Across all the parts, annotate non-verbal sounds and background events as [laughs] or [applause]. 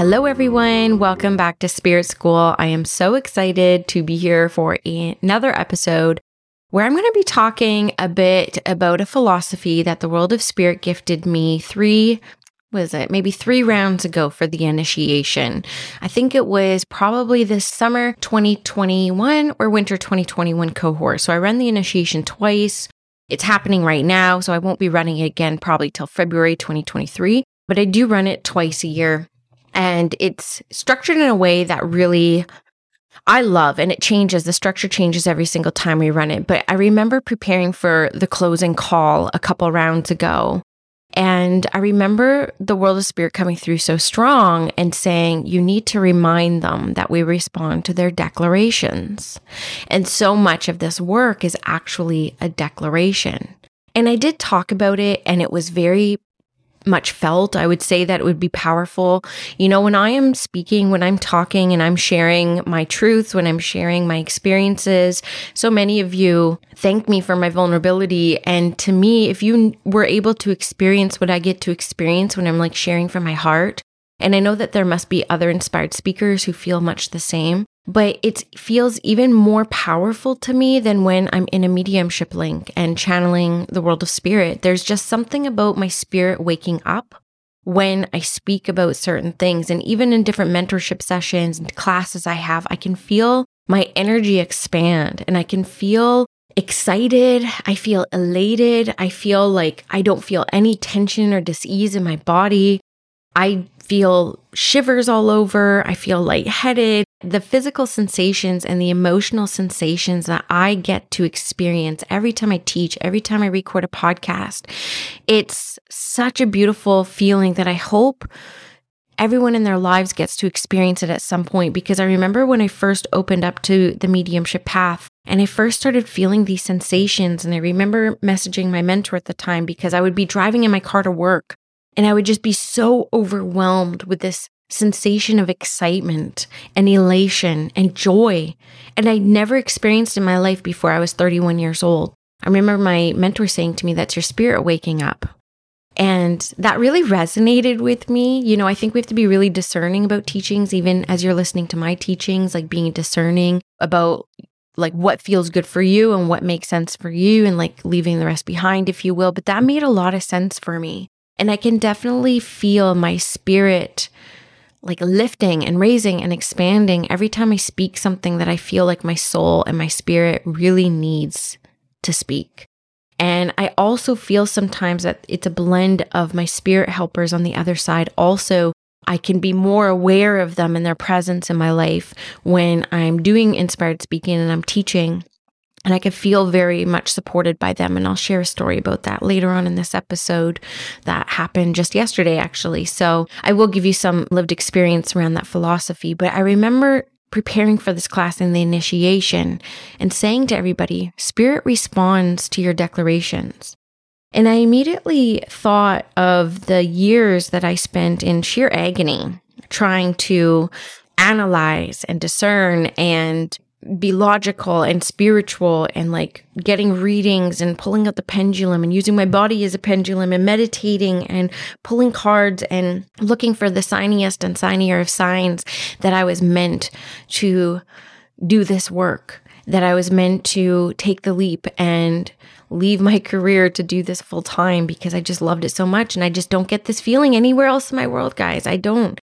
Hello, everyone. Welcome back to Spirit School. I am so excited to be here for another episode where I'm going to be talking a bit about a philosophy that the world of spirit gifted me three was it maybe three rounds ago for the initiation. I think it was probably this summer 2021 or winter 2021 cohort. So I ran the initiation twice. It's happening right now. So I won't be running it again probably till February 2023, but I do run it twice a year and it's structured in a way that really I love and it changes. The structure changes every single time we run it. But I remember preparing for the closing call a couple rounds ago. And I remember the world of spirit coming through so strong and saying, you need to remind them that we respond to their declarations. And so much of this work is actually a declaration. And I did talk about it, and it was very much felt. I would say that it would be powerful. You know, when I am speaking, when I'm talking and I'm sharing my truths, when I'm sharing my experiences, so many of you thank me for my vulnerability. And to me, if you were able to experience what I get to experience when I'm like sharing from my heart, and I know that there must be other inspired speakers who feel much the same but it feels even more powerful to me than when I'm in a mediumship link and channeling the world of spirit. There's just something about my spirit waking up when I speak about certain things. And even in different mentorship sessions and classes I have, I can feel my energy expand and I can feel excited. I feel elated. I feel like I don't feel any tension or disease in my body. I feel shivers all over. I feel lightheaded. The physical sensations and the emotional sensations that I get to experience every time I teach, every time I record a podcast, it's such a beautiful feeling that I hope everyone in their lives gets to experience it at some point. Because I remember when I first opened up to the mediumship path and I first started feeling these sensations. And I remember messaging my mentor at the time because I would be driving in my car to work and I would just be so overwhelmed with this sensation of excitement and elation and joy. And I'd never experienced in my life before I was 31 years old. I remember my mentor saying to me, That's your spirit waking up. And that really resonated with me. You know, I think we have to be really discerning about teachings, even as you're listening to my teachings, like being discerning about like what feels good for you and what makes sense for you and like leaving the rest behind, if you will. But that made a lot of sense for me. And I can definitely feel my spirit like lifting and raising and expanding every time I speak something that I feel like my soul and my spirit really needs to speak. And I also feel sometimes that it's a blend of my spirit helpers on the other side. Also, I can be more aware of them and their presence in my life when I'm doing inspired speaking and I'm teaching and I could feel very much supported by them. And I'll share a story about that later on in this episode that happened just yesterday, actually. So I will give you some lived experience around that philosophy. But I remember preparing for this class in the initiation and saying to everybody, Spirit responds to your declarations. And I immediately thought of the years that I spent in sheer agony trying to analyze and discern and be logical and spiritual and like getting readings and pulling out the pendulum and using my body as a pendulum and meditating and pulling cards and looking for the signiest and signier of signs that I was meant to do this work, that I was meant to take the leap and leave my [laughs] career to do this full time because I just loved it so much. And I just don't get this feeling anywhere else in my world, guys. I don't.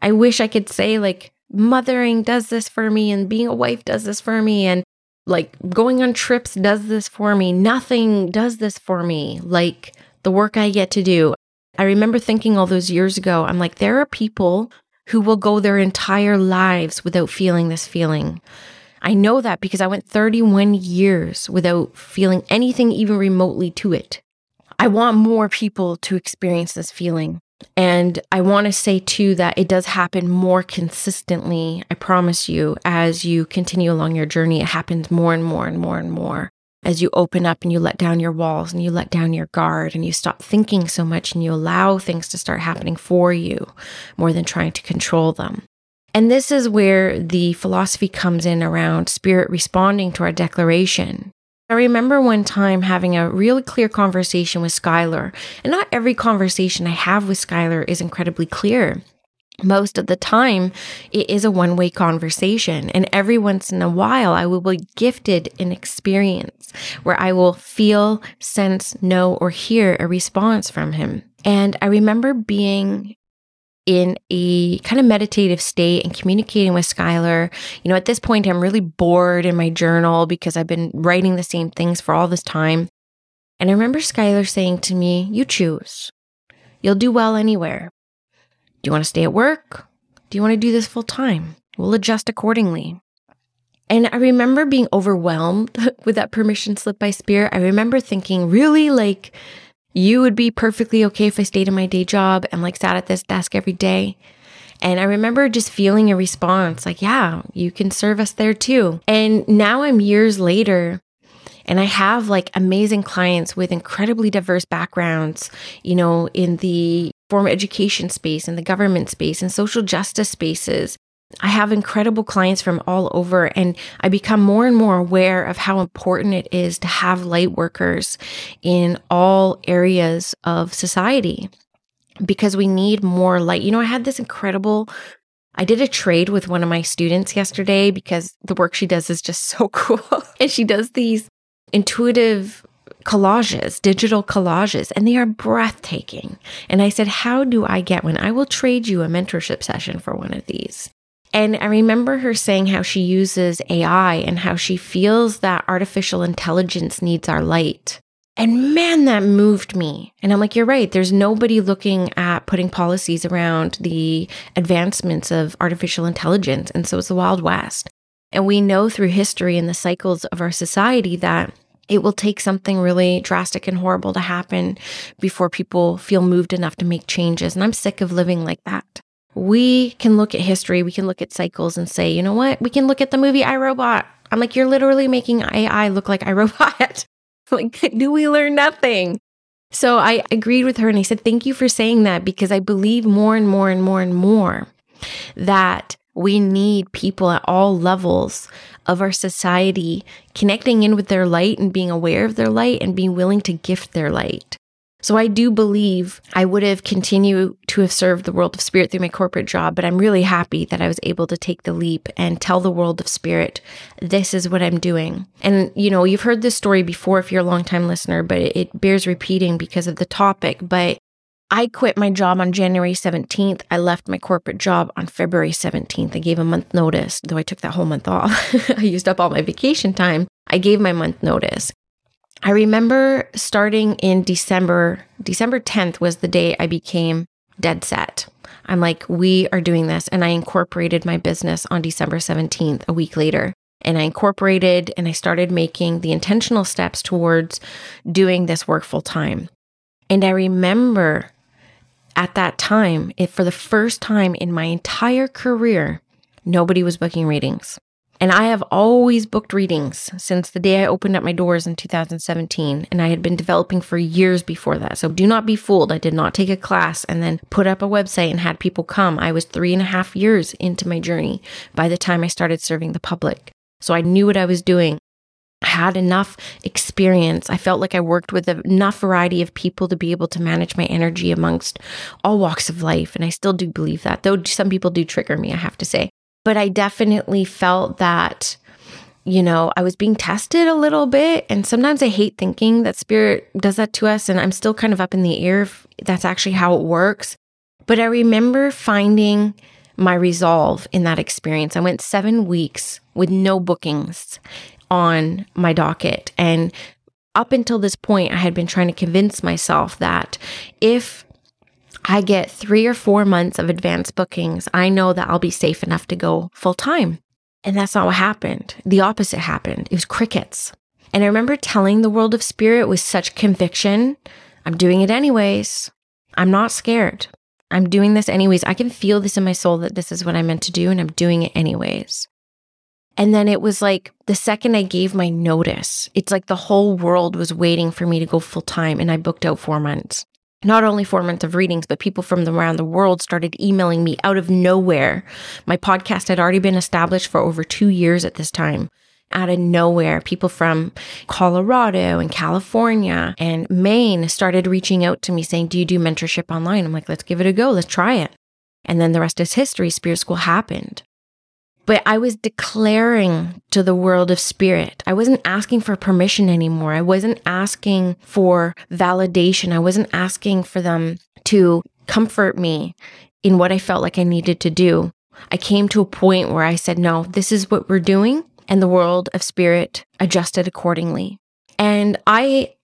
I wish I could say, like, mothering does this for me and being a wife does this for me and like going on trips does this for me. Nothing does this for me like the work I get to do. I remember thinking all those years ago, I'm like, there are people who will go their entire lives without feeling this feeling. I know that because I went 31 years without feeling anything even remotely to it. I want more people to experience this feeling. And I want to say too that it does happen more consistently, I promise you, as you continue along your journey. It happens more and more and more and more as you open up and you let down your walls and you let down your guard and you stop thinking so much and you allow things to start happening for you more than trying to control them. And this is where the philosophy comes in around spirit responding to our declaration. I remember one time having a really clear conversation with Skylar, and not every conversation I have with Skylar is incredibly clear. Most of the time, it is a one way conversation. And every once in a while, I will be gifted an experience where I will feel, sense, know, or hear a response from him. And I remember being in a kind of meditative state and communicating with Skylar. You know, at this point, I'm really bored in my journal because I've been writing the same things for all this time. And I remember Skylar saying to me, You choose. You'll do well anywhere. Do you want to stay at work? Do you want to do this full time? We'll adjust accordingly. And I remember being overwhelmed [laughs] with that permission slip by spirit. I remember thinking, really, like, you would be perfectly okay if I stayed in my day job and like sat at this desk every day. And I remember just feeling a response like, yeah, you can serve us there too. And now I'm years later and I have like amazing clients with incredibly diverse backgrounds, you know, in the formal education space, in the government space, in social justice spaces. I have incredible clients from all over, and I become more and more aware of how important it is to have light workers in all areas of society because we need more light. You know, I had this incredible. I did a trade with one of my students yesterday because the work she does is just [laughs] so cool. and she does these intuitive collages, digital collages, and they are breathtaking. And I said, How do I get one? I will trade you a mentorship session for one of these. And I remember her saying how she uses AI and how she feels that artificial intelligence needs our light. And man, that moved me. And I'm like, you're right. There's nobody looking at putting policies around the advancements of artificial intelligence. And so it's the Wild West. And we know through history and the cycles of our society that it will take something really drastic and horrible to happen before people feel moved enough to make changes. And I'm sick of living like that we can look at history, we can look at cycles and say, you know what? We can look at the movie I Robot. I'm like, you're literally making AI look like I Robot. [laughs] like, do we learn nothing? So I agreed with her and I said, thank you for saying that because I believe more and more and more and more that we need people at all levels of our society connecting in with their light and being aware of their light and being willing to gift their light. So I do believe I would have continued to have served the world of spirit through my corporate job, but I'm really happy that I was able to take the leap and tell the world of spirit, this is what I'm doing. And, you know, you've heard this story before if you're a longtime listener, but it bears repeating because of the topic. But I quit my job on January 17th. I left my corporate job on February 17th. I gave a month notice, though I took that whole month off. [laughs] I used up all my vacation time. I gave my month notice. I remember starting in December, December 10th was the day I became dead set. I'm like, we are doing this. And I incorporated my business on December 17th, a week later. And I incorporated and I started making the intentional steps towards doing this work full time. And I remember at that time, for the first time in my entire career, nobody was booking readings. And I have always booked readings since the day I opened up my doors in 2017. And I had been developing for years before that. So do not be fooled. I did not take a class and then put up a website and had people come. I was three and a half years into my journey by the time I started serving the public. So I knew what I was doing. I had enough experience. I felt like I worked with enough variety of people to be able to manage my energy amongst all walks of life. And I still do believe that, though some people do trigger me, I have to say. But I definitely felt that, you know, I was being tested a little bit. And sometimes I hate thinking that spirit does that to us. And I'm still kind of up in the air if that's actually how it works. But I remember finding my resolve in that experience. I went seven weeks with no bookings on my docket. And up until this point, I had been trying to convince myself that if I get three or four months of advance bookings, I know that I'll be safe enough to go full time. And that's not what happened. The opposite happened. It was crickets. And I remember telling the world of spirit with such conviction. I'm doing it anyways. I'm not scared. I'm doing this anyways. I can feel this in my soul that this is what I meant to do, and I'm doing it anyways. And then it was like the second I gave my notice, it's like the whole world was waiting for me to go full time, and I booked out four months. Not only four months of readings, but people from around the world started emailing me out of nowhere. My podcast had already been established for over two years at this time out of nowhere, people from Colorado and California and Maine started reaching out to me saying, Do you do mentorship online? I'm like, Let's give it a go. Let's try it. And then the rest is history. Spirit school happened. But I was declaring to the world of spirit. I wasn't asking for permission anymore. I wasn't asking for validation. I wasn't asking for them to comfort me in what I felt like I needed to do. I came to a point where I said, No, this is what we're doing and the world of spirit adjusted accordingly. And I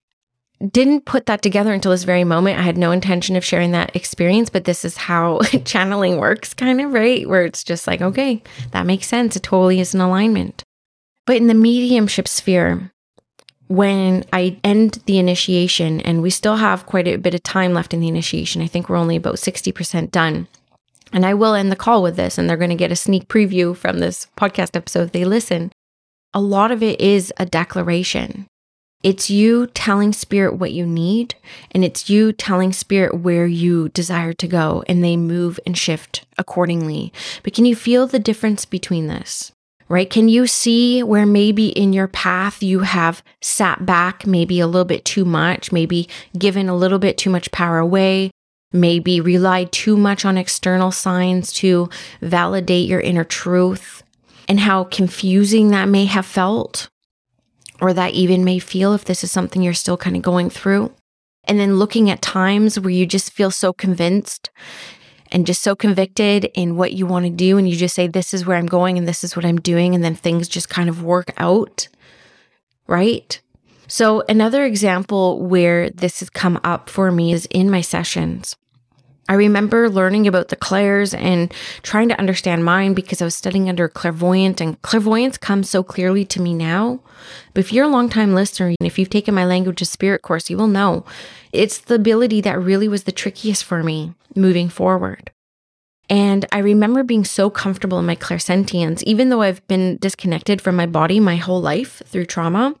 didn't put that together until this very moment. I had no intention of sharing that experience, but this is how [laughs] channeling works, kind of, right? Where it's just like, okay, that makes sense. It totally is an alignment. But in the mediumship sphere, when I end the initiation, and we still have quite a bit of time left in the initiation, I think we're only about 60% done. And I will end the call with this, and they're going to get a sneak preview from this podcast episode if they listen. A lot of it is a declaration. It's you telling spirit what you need, and it's you telling spirit where you desire to go, and they move and shift accordingly. But can you feel the difference between this? Right? Can you see where maybe in your path you have sat back maybe a little bit too much, maybe given a little bit too much power away, maybe relied too much on external signs to validate your inner truth and how confusing that may have felt or that even may feel if this is something you're still kind of going through. And then looking at times where you just feel so convinced and just so convicted in what you want to do. And you just say, This is where I'm going and this is what I'm doing. And then things just kind of work out. Right. So, another example where this has come up for me is in my sessions. I remember learning about the clairs and trying to understand mine because I was studying under clairvoyant, and clairvoyance comes so clearly to me now. But if you're a long-time listener and if you've taken my language of spirit course, you will know it's the ability that really was the trickiest for me moving forward. And I remember being so comfortable in my clairsentience, even though I've been disconnected from my body my whole life through trauma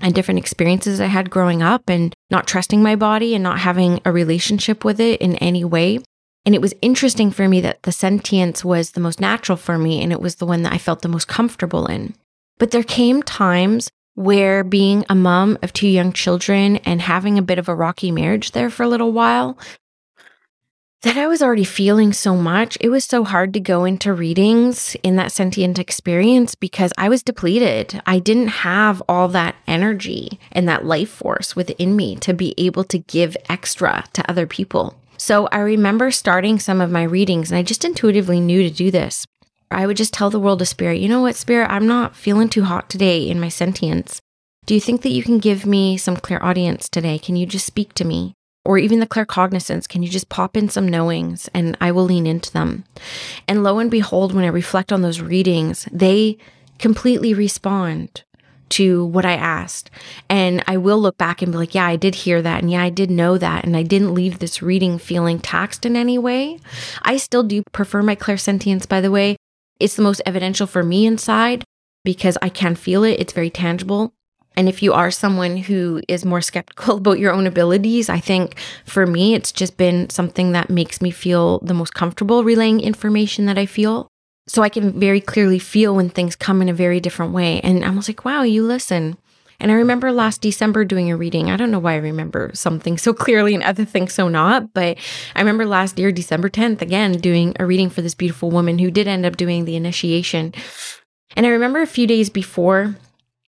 and different experiences I had growing up and not trusting my body and not having a relationship with it in any way. And it was interesting for me that the sentience was the most natural for me and it was the one that I felt the most comfortable in. But there came times where being a mom of two young children and having a bit of a rocky marriage there for a little while, that I was already feeling so much. It was so hard to go into readings in that sentient experience because I was depleted. I didn't have all that energy and that life force within me to be able to give extra to other people. So I remember starting some of my readings and I just intuitively knew to do this. I would just tell the world of spirit, you know what, spirit, I'm not feeling too hot today in my sentience. Do you think that you can give me some clairaudience today? Can you just speak to me? Or even the claircognizance, can you just pop in some knowings and I will lean into them? And lo and behold, when I reflect on those readings, they completely respond to what I asked. And I will look back and be like, yeah, I did hear that. And yeah, I did know that. And I didn't leave this reading feeling taxed in any way. I still do prefer my clairsentience, by the way. It's the most evidential for me inside because I can feel it. It's very tangible. And if you are someone who is more skeptical [laughs] about your own abilities, I think for me, it's just been something that makes me feel the most comfortable relaying information that I feel. So I can very clearly feel when things come in a very different way. And I was like, wow, you listen. And I remember last December doing a reading. I don't know why I remember something so [laughs] clearly and other things so not, but I remember last year, December 10th, again, doing a reading for this beautiful woman who did end up doing the initiation. And I remember a few days before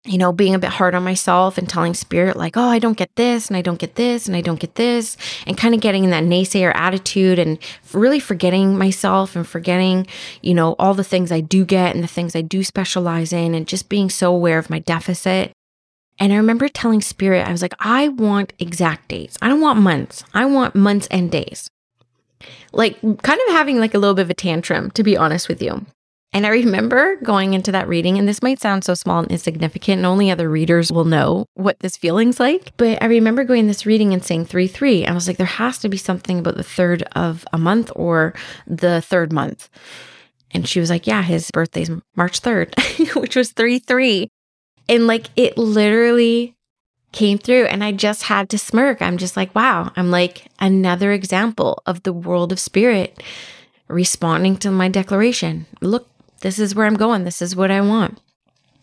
you know, being a bit hard on myself and telling spirit, like, oh, I don't get this and I don't get this and I don't get this, and kind of getting in that naysayer attitude and really forgetting myself and forgetting, you know, all the things I do get and the things I do specialize in and just being so aware of my deficit. And I remember telling spirit, I was like, I want exact dates. I don't want months. I want months and days. Like, kind of having like a little bit of a tantrum, to be honest with you. And I remember going into that reading, and this might sound so small and insignificant, and only other readers will know what this feeling's like. But I remember going this reading and saying 3 3. I was like, there has to be something about the third of a month or the third month. And she was like, yeah, his birthday's March 3rd, [laughs] which was 3 3. And like it literally came through and I just had to smirk. I'm just like, wow, I'm like another example of the world of spirit responding to my declaration. Look, this is where I'm going. This is what I want.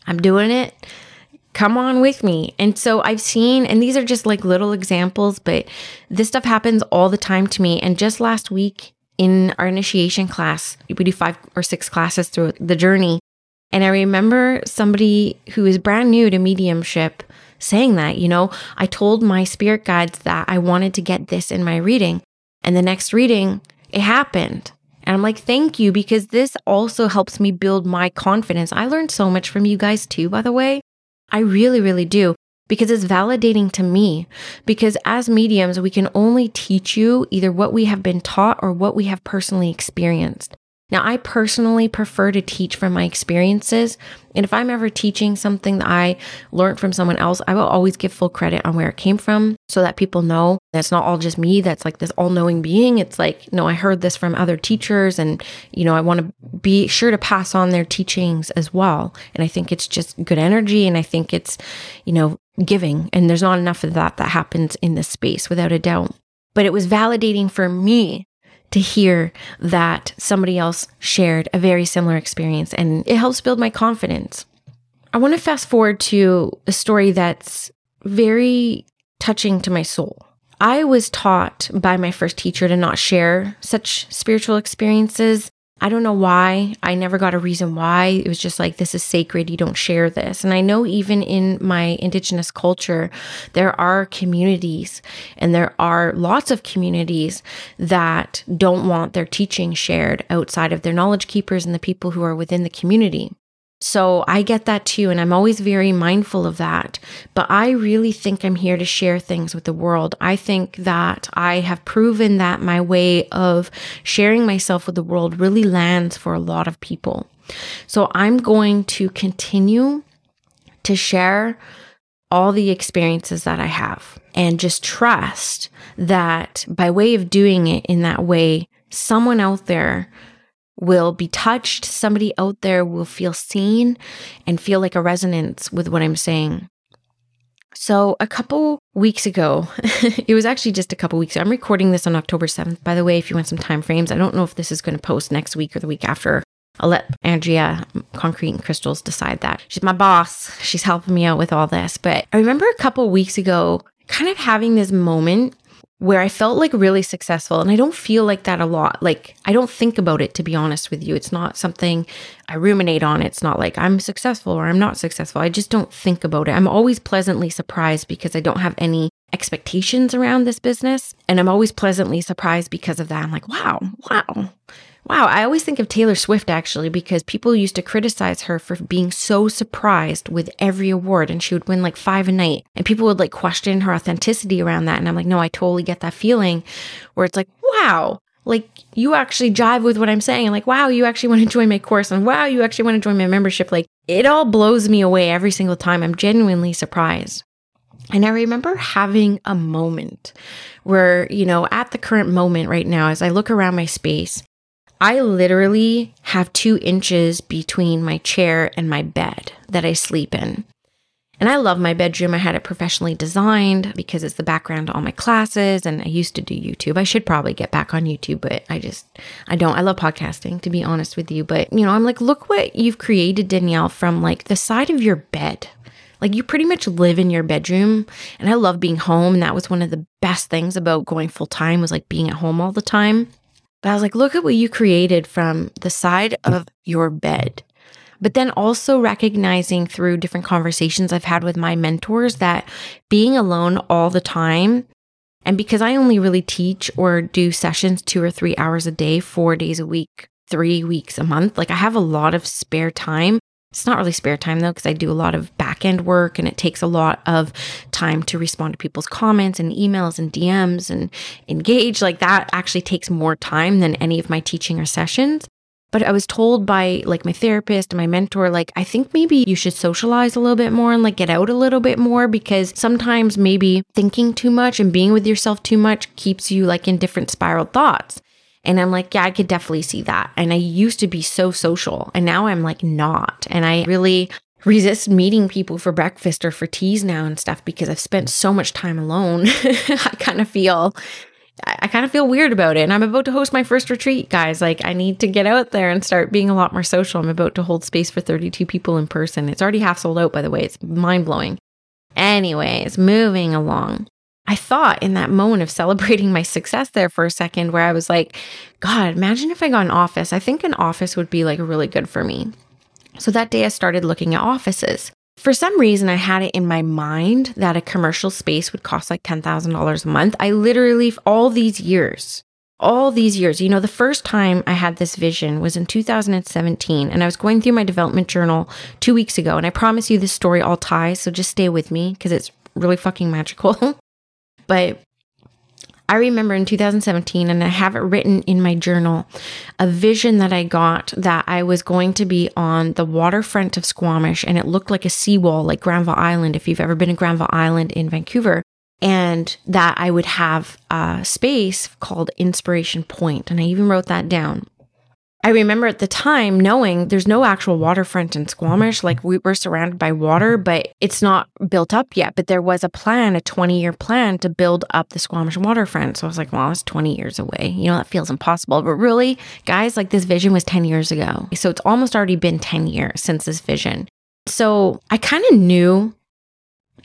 I'm doing it. Come on with me. And so I've seen, and these are just like little examples, but this stuff happens all the time to me. And just last week in our initiation class, we do five or six classes through the journey. And I remember somebody who is brand new to mediumship saying that, you know, I told my spirit guides that I wanted to get this in my reading. And the next reading, it happened. And I'm like, thank you, because this also helps me build my confidence. I learned so much from you guys too, by the way. I really, really do, because it's validating to me. Because as mediums, we can only teach you either what we have been taught or what we have personally experienced. Now, I personally prefer to teach from my experiences. And if I'm ever teaching something that I learned from someone else, I will always give full credit on where it came from so that people know that's not all just me. That's like this all knowing being. It's like, no, I heard this from other teachers. And, you know, I want to be sure to pass on their teachings as well. And I think it's just good energy. And I think it's, you know, giving. And there's not enough of that that happens in this space without a doubt. But it was validating for me to hear that somebody else shared a very similar experience and it helps build my confidence. I want to fast forward to a story that's very touching to my soul. I was taught by my first teacher to not share such spiritual experiences I don't know why. I never got a reason why. It was just like, this is sacred. You don't share this. And I know even in my indigenous culture, there are communities and there are lots of communities that don't want their teaching shared outside of their knowledge keepers and the people who are within the community. So I get that too. And I'm always very mindful of that. But I really think I'm here to share things with the world. I think that I have proven that my way of sharing myself with the world really lands for a lot of people. So I'm going to continue to share all the experiences that I have and just trust that by way of doing it in that way, someone out there will be touched. Somebody out there will feel seen and feel like a resonance with what I'm saying. So, a couple weeks ago, [laughs] it was actually just a couple weeks. I'm recording this on October 7th, by the way, if you want some time frames. I don't know if this is going to post next week or the week after. I'll let Andrea um, Concrete and Crystals decide that. She's my boss. She's helping me out with all this. But I remember a couple weeks ago kind of having this moment where I felt like really successful. And I don't feel like that a lot. Like, I don't think about it, to be honest with you. It's not something I ruminate on. It's not like I'm successful or I'm not successful. I just don't think about it. I'm always pleasantly surprised because I don't have any expectations around this business. And I'm always pleasantly surprised because of that. I'm like, wow, wow, Wow, I always think of Taylor Swift actually because people used to criticize her for being so surprised with every award and she would win like five a night. And people would like question her authenticity around that. And I'm like, no, I totally get that feeling where it's like, wow, like you actually jive with what I'm saying. And like, wow, you actually want to join my course. And wow, you actually want to join my membership. Like it all blows me away every single time. I'm genuinely surprised. And I remember having a moment where, you know, at the current moment right now, as I look around my space, I literally have two inches between my chair and my bed that I sleep in. And I love my bedroom. I had it professionally designed because it's the background to all my classes. And I used to do YouTube. I should probably get back on YouTube, but I just, I don't. I love podcasting, to be honest with you. But, you know, I'm like, look what you've created, Danielle, from like the side of your bed. Like you pretty much live in your bedroom. And I love being home. And that was one of the best things about going full time was like being at home all the time. But I was like, look at what you created from the side of your bed. But then also recognizing through different conversations I've had with my mentors that being alone all the time, and because I only really teach or do sessions two or three hours a day, four days a week, three weeks a month, like I have a lot of spare time it's not really spare time though, because I do a lot of back end work and it takes a lot of time to respond to people's comments and emails and DMs and engage. Like that actually takes more time than any of my teaching or sessions. But I was told by like my therapist and my mentor, like, I think maybe you should socialize a little bit more and like get out a little bit more because sometimes maybe thinking too much and being with yourself too much keeps you like in different spiral thoughts. And I'm like, yeah, I could definitely see that. And I used to be so social and now I'm like not. And I really resist meeting people for breakfast or for teas now and stuff because I've spent so much time alone. [laughs] I kind of feel I kind of feel weird about it. And I'm about to host my first retreat, guys. Like, I need to get out there and start being a lot more social. I'm about to hold space for 32 people in person. It's already half sold out, by the way. It's mind blowing. Anyways, moving along. I thought in that moment of celebrating my success there for a second, where I was like, God, imagine if I got an office. I think an office would be like really good for me. So that day I started looking at offices. For some reason, I had it in my mind that a commercial space would cost like $10,000 a month. I literally, all these years, all these years, you know, the first time I had this vision was in 2017, and I was going through my development journal two weeks ago. And I promise you, this story all ties. So just stay with me because it's really fucking magical. [laughs] but I remember in 2017, and I have it written in my journal, a vision that I got that I was going to be on the waterfront of Squamish, and it looked like a seawall, like Granville Island, if you've ever been to Granville Island in Vancouver, and that I would have a space called Inspiration Point. And I even wrote that down. I remember at the time knowing there's no actual waterfront in Squamish. Like we were surrounded by water, but it's not built up yet. But there was a plan, a 20 year plan to build up the Squamish waterfront. So I was like, well, it's 20 years away. You know, that feels impossible. But really, guys, like this vision was 10 years ago. So it's almost already been 10 years since this vision. So I kind of knew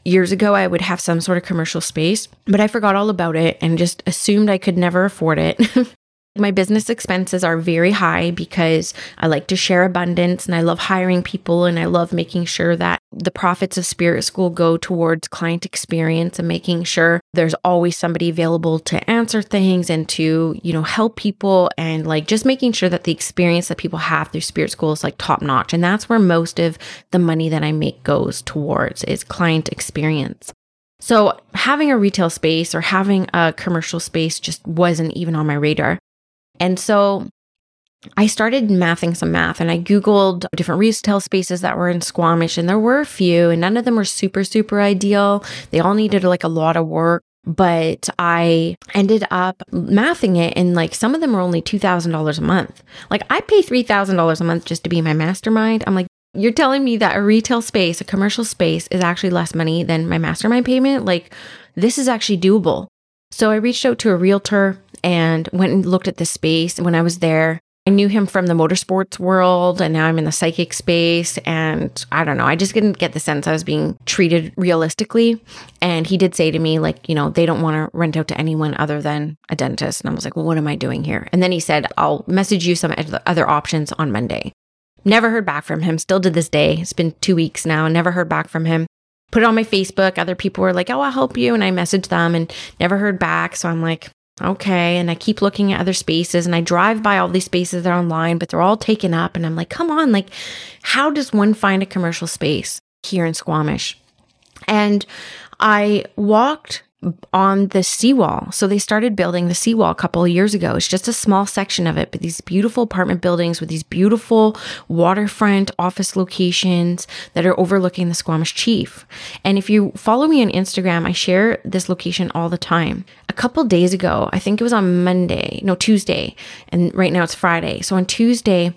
years ago I would have some sort of commercial space, but I forgot all about it and just assumed I could never afford it. [laughs] My business expenses are very high because I like to share abundance and I love hiring people and I love making sure that the profits of Spirit School go towards client experience and making sure there's always somebody available to answer things and to, you know, help people and like just making sure that the experience that people have through Spirit School is like top notch. And that's where most of the money that I make goes towards is client experience. So having a retail space or having a commercial space just wasn't even on my radar. And so I started mathing some math and I Googled different retail spaces that were in Squamish, and there were a few, and none of them were super, super ideal. They all needed like a lot of work. But I ended up mathing it, and like some of them were only $2,000 a month. Like I pay $3,000 a month just to be my mastermind. I'm like, you're telling me that a retail space, a commercial space, is actually less money than my mastermind payment? Like, this is actually doable. So I reached out to a realtor and went and looked at the space. When I was there, I knew him from the motorsports world, and now I'm in the psychic space. And I don't know, I just didn't get the sense I was being treated realistically. And he did say to me, like, you know, they don't want to rent out to anyone other than a dentist. And I was like, well, what am I doing here? And then he said, I'll message you some other options on Monday. Never heard back from him, still to this day. It's been two weeks now, never heard back from him. Put it on my Facebook. Other people were like, oh, I'll help you. And I messaged them and never heard back. So I'm like, Okay. And I keep looking at other spaces and I drive by all these spaces that are online, but they're all taken up. And I'm like, come on, like, how does one find a commercial space here in Squamish? And I walked on the seawall. So they started building the seawall a couple of years ago. It's just a small section of it, but these beautiful apartment buildings with these beautiful waterfront office locations that are overlooking the Squamish Chief. And if you follow me on Instagram, I share this location all the time. A couple days ago, I think it was on Monday, no, Tuesday, and right now it's Friday. So on Tuesday,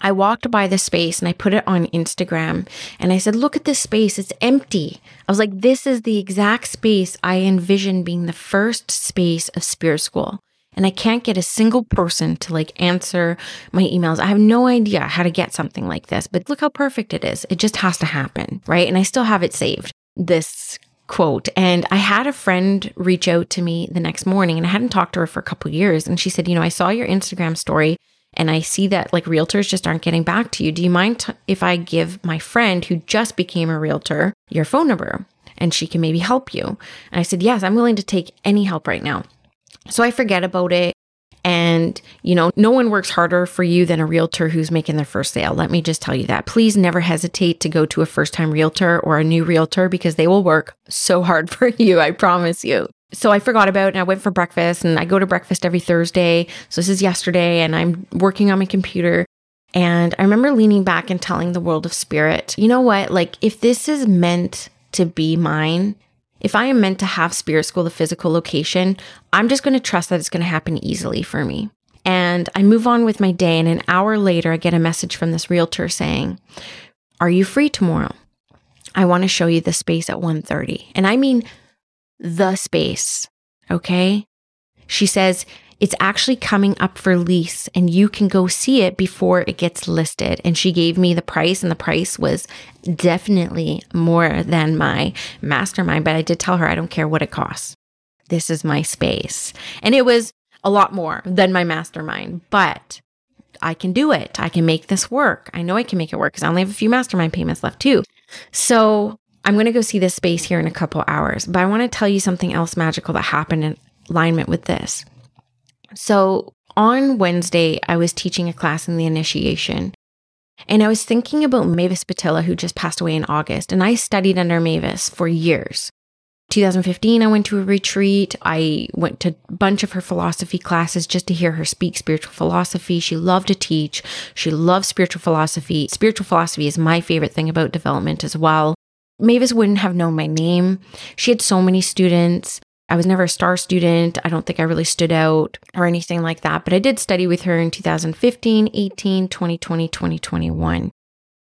I walked by the space and I put it on Instagram and I said, Look at this space, it's empty. I was like, This is the exact space I envision being the first space of Spirit School. And I can't get a single person to like answer my emails. I have no idea how to get something like this, but look how perfect it is. It just has to happen, right? And I still have it saved, this quote. And I had a friend reach out to me the next morning and I hadn't talked to her for a couple years. And she said, You know, I saw your Instagram story and I see that like realtors just aren't getting back to you. Do you mind t- if I give my friend who just became a realtor your phone number and she can maybe help you? And I said, Yes, I'm willing to take any help right now. So I forget about it. And, you know, no one works harder for you than a realtor who's making their first sale. Let me just tell you that. Please never hesitate to go to a first time realtor or a new realtor because they will work so hard [laughs] for you. I promise you so I forgot about it and I went for breakfast and I go to breakfast every Thursday. So this is yesterday and I'm working on my computer And I remember leaning back and telling the world of spirit, you know what? Like, if this is meant to be mine, if I am meant to have spirit school, the physical location, I'm just going to trust that it's going to happen easily for me. And I move on with my day. And an hour later, I get a message from this realtor saying, Are you free tomorrow? I want to show you the space at 1:30. And I mean the space, okay? She says, it's actually coming up for lease and you can go see it before it gets listed. And she gave me the price, and the price was definitely more than my mastermind. But I did tell her I don't care what it costs. This is my space. And it was a lot more than my mastermind, but I can do it. I can make this work. I know I can make it work because I only have a few mastermind payments left too. So I'm going to go see this space here in a couple hours, but I want to tell you something else magical that happened in alignment with this. So on Wednesday, I was teaching a class in the initiation. And I was thinking about Mavis Pittilla, who just passed away in August. And I studied under Mavis for years. 2015, I went to a retreat. I went to a bunch of her philosophy classes just to hear her speak spiritual philosophy. She loved to teach. She loved spiritual philosophy. Spiritual philosophy is my favorite thing about development as well. Mavis wouldn't have known my name. She had so many students. I was never a star student. I don't think I really stood out or anything like that, but I did study with her in 2015, 18, 2020, 2021.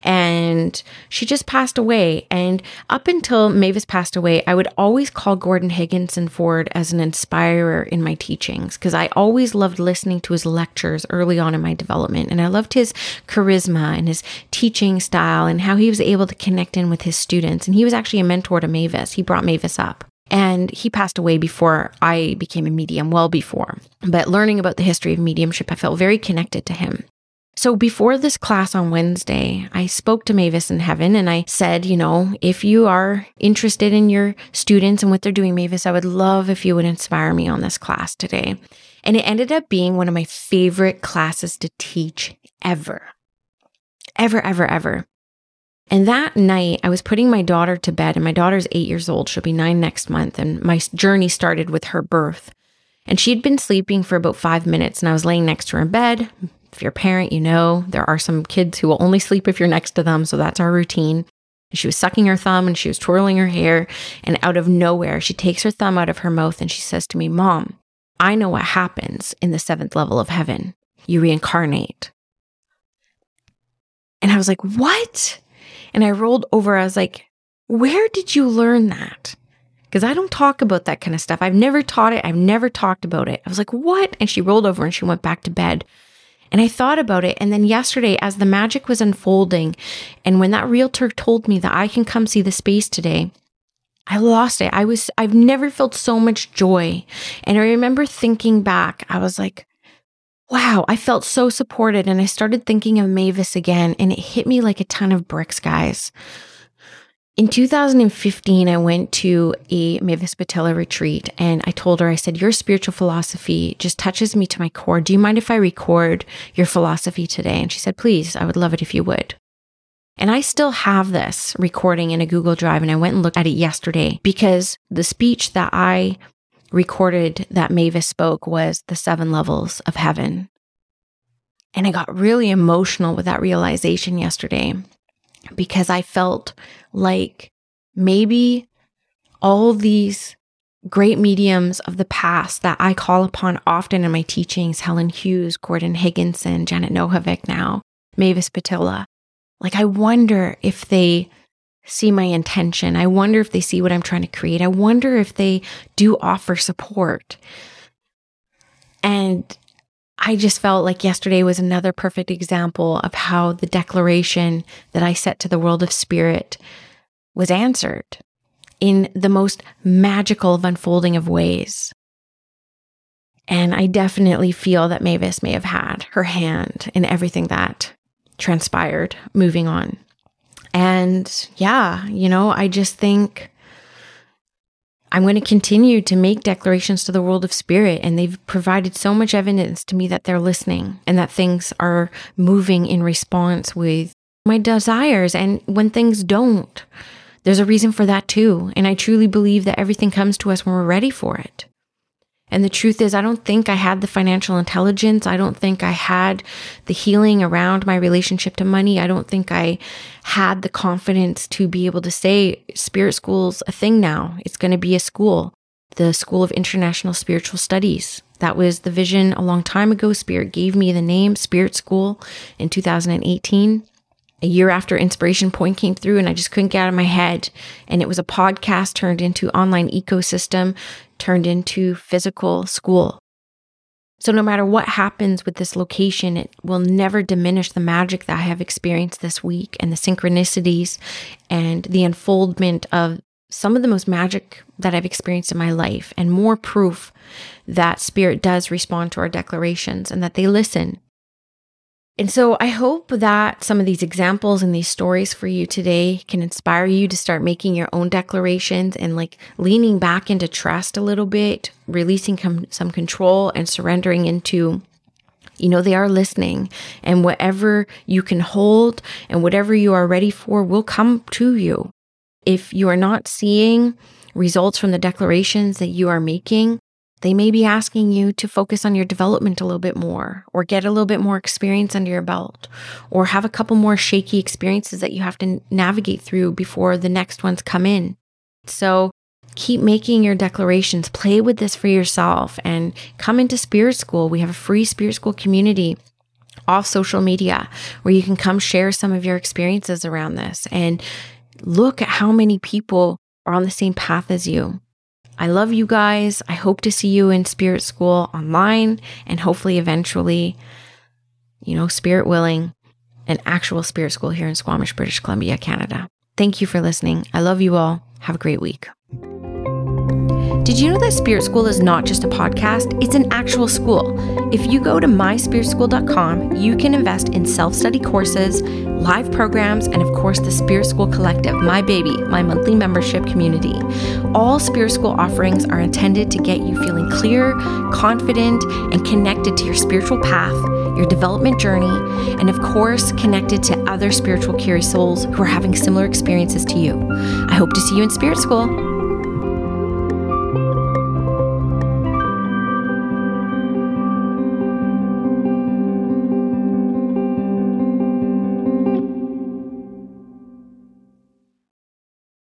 And she just passed away. And up until Mavis passed away, I would always call Gordon Higginson Ford as an inspirer in my teachings because I always loved listening to his lectures early on in my development. And I loved his charisma and his teaching style and how he was able to connect in with his students. And he was actually a mentor to Mavis, he brought Mavis up. And he passed away before I became a medium, well before. But learning about the history of mediumship, I felt very connected to him. So before this class on Wednesday, I spoke to Mavis in heaven and I said, you know, if you are interested in your students and what they're doing, Mavis, I would love if you would inspire me on this class today. And it ended up being one of my favorite classes to teach ever. Ever, ever, ever. And that night, I was putting my daughter to bed, and my daughter's eight years old. She'll be nine next month. And my journey started with her birth. And she'd been sleeping for about five minutes, and I was laying next to her in bed. If you're a parent, you know there are some kids who will only sleep if you're next to them. So that's our routine. And she was sucking her thumb and she was twirling her hair. And out of nowhere, she takes her thumb out of her mouth and she says to me, Mom, I know what happens in the seventh level of heaven. You reincarnate. And I was like, What? And I rolled over. I was like, where did you learn that? Because I don't talk about that kind of stuff. I've never taught it. I've never talked about it. I was like, what? And she rolled over and she went back to bed. And I thought about it. And then yesterday, as the magic was unfolding, and when that realtor told me that I can come see the space today, I lost it. I was, I've never felt so much joy. And I remember thinking back, I was like, wow, I felt so supported. And I started thinking of Mavis again, and it hit me like a ton of bricks, guys. In 2015, I went to a Mavis Pittilla retreat and I told her, I said, Your spiritual philosophy just touches me to my core. Do you mind if I record your philosophy today? And she said, Please, I would love it if you would. And I still have this recording in a Google Drive and I went and looked at it yesterday because the speech that I recorded that Mavis spoke was the seven levels of heaven. And I got really emotional with that realization yesterday because I felt like maybe all these great mediums of the past that I call upon often in my teachings Helen Hughes, Gordon Higginson, Janet Nohavec now, Mavis Pittilla. Like, I wonder if they see my intention. I wonder if they see what I'm trying to create. I wonder if they do offer support. And I just felt like yesterday was another perfect example of how the declaration that I set to the world of spirit was answered in the most magical of unfolding of ways. And I definitely feel that Mavis may have had her hand in everything that transpired moving on. And yeah, you know, I just think I'm going to continue to make declarations to the world of spirit. And they've provided so much evidence to me that they're listening and that things are moving in response with my desires. And when things don't, there's a reason for that too. And I truly believe that everything comes to us when we're ready for it. And the truth is, I don't think I had the financial intelligence. I don't think I had the healing around my relationship to money. I don't think I had the confidence to be able to say, Spirit School's a thing now. It's going to be a school, the School of International Spiritual Studies. That was the vision a long time ago. Spirit gave me the name Spirit School in 2018 a year after Inspiration Point came through and I just couldn't get out of my head. And it was a podcast turned into online ecosystem, turned into physical school. So no matter what happens with this location, it will never diminish the magic that I have experienced this week and the synchronicities and the unfoldment of some of the most magic that I've experienced in my life and more proof that spirit does respond to our declarations and that they listen and so I hope that some of these examples and these stories for you today can inspire you to start making your own declarations and like leaning back into trust a little bit, releasing com- some control and surrendering into you know, they are listening, and whatever you can hold and whatever you are ready for will come to you. If you are not seeing results from the declarations that you are making, they may be asking you to focus on your development a little bit more, or get a little bit more experience under your belt, or have a couple more shaky experiences that you have to navigate through before the next ones come in. So keep making your declarations, play with this for yourself, and come into Spirit School. We have a free Spirit School community off social media where you can come share some of your experiences around this and look at how many people are on the same path as you. I love you guys. I hope to see you in Spirit School online and hopefully eventually, you know, Spirit willing, an actual Spirit School here in Squamish, British Columbia, Canada. Thank you for listening. I love you all. Have a great week. Did you know that Spirit School is not just a podcast? It's an actual school. If you go to myspiritschool.com, you can invest in self study courses, live programs, and of course, the Spirit School Collective, my baby, my monthly membership community. All Spirit School offerings are intended to get you feeling clear, confident, and connected to your spiritual path, your development journey, and of course, connected to other spiritual curious souls who are having similar experiences to you. I hope to see you in Spirit School.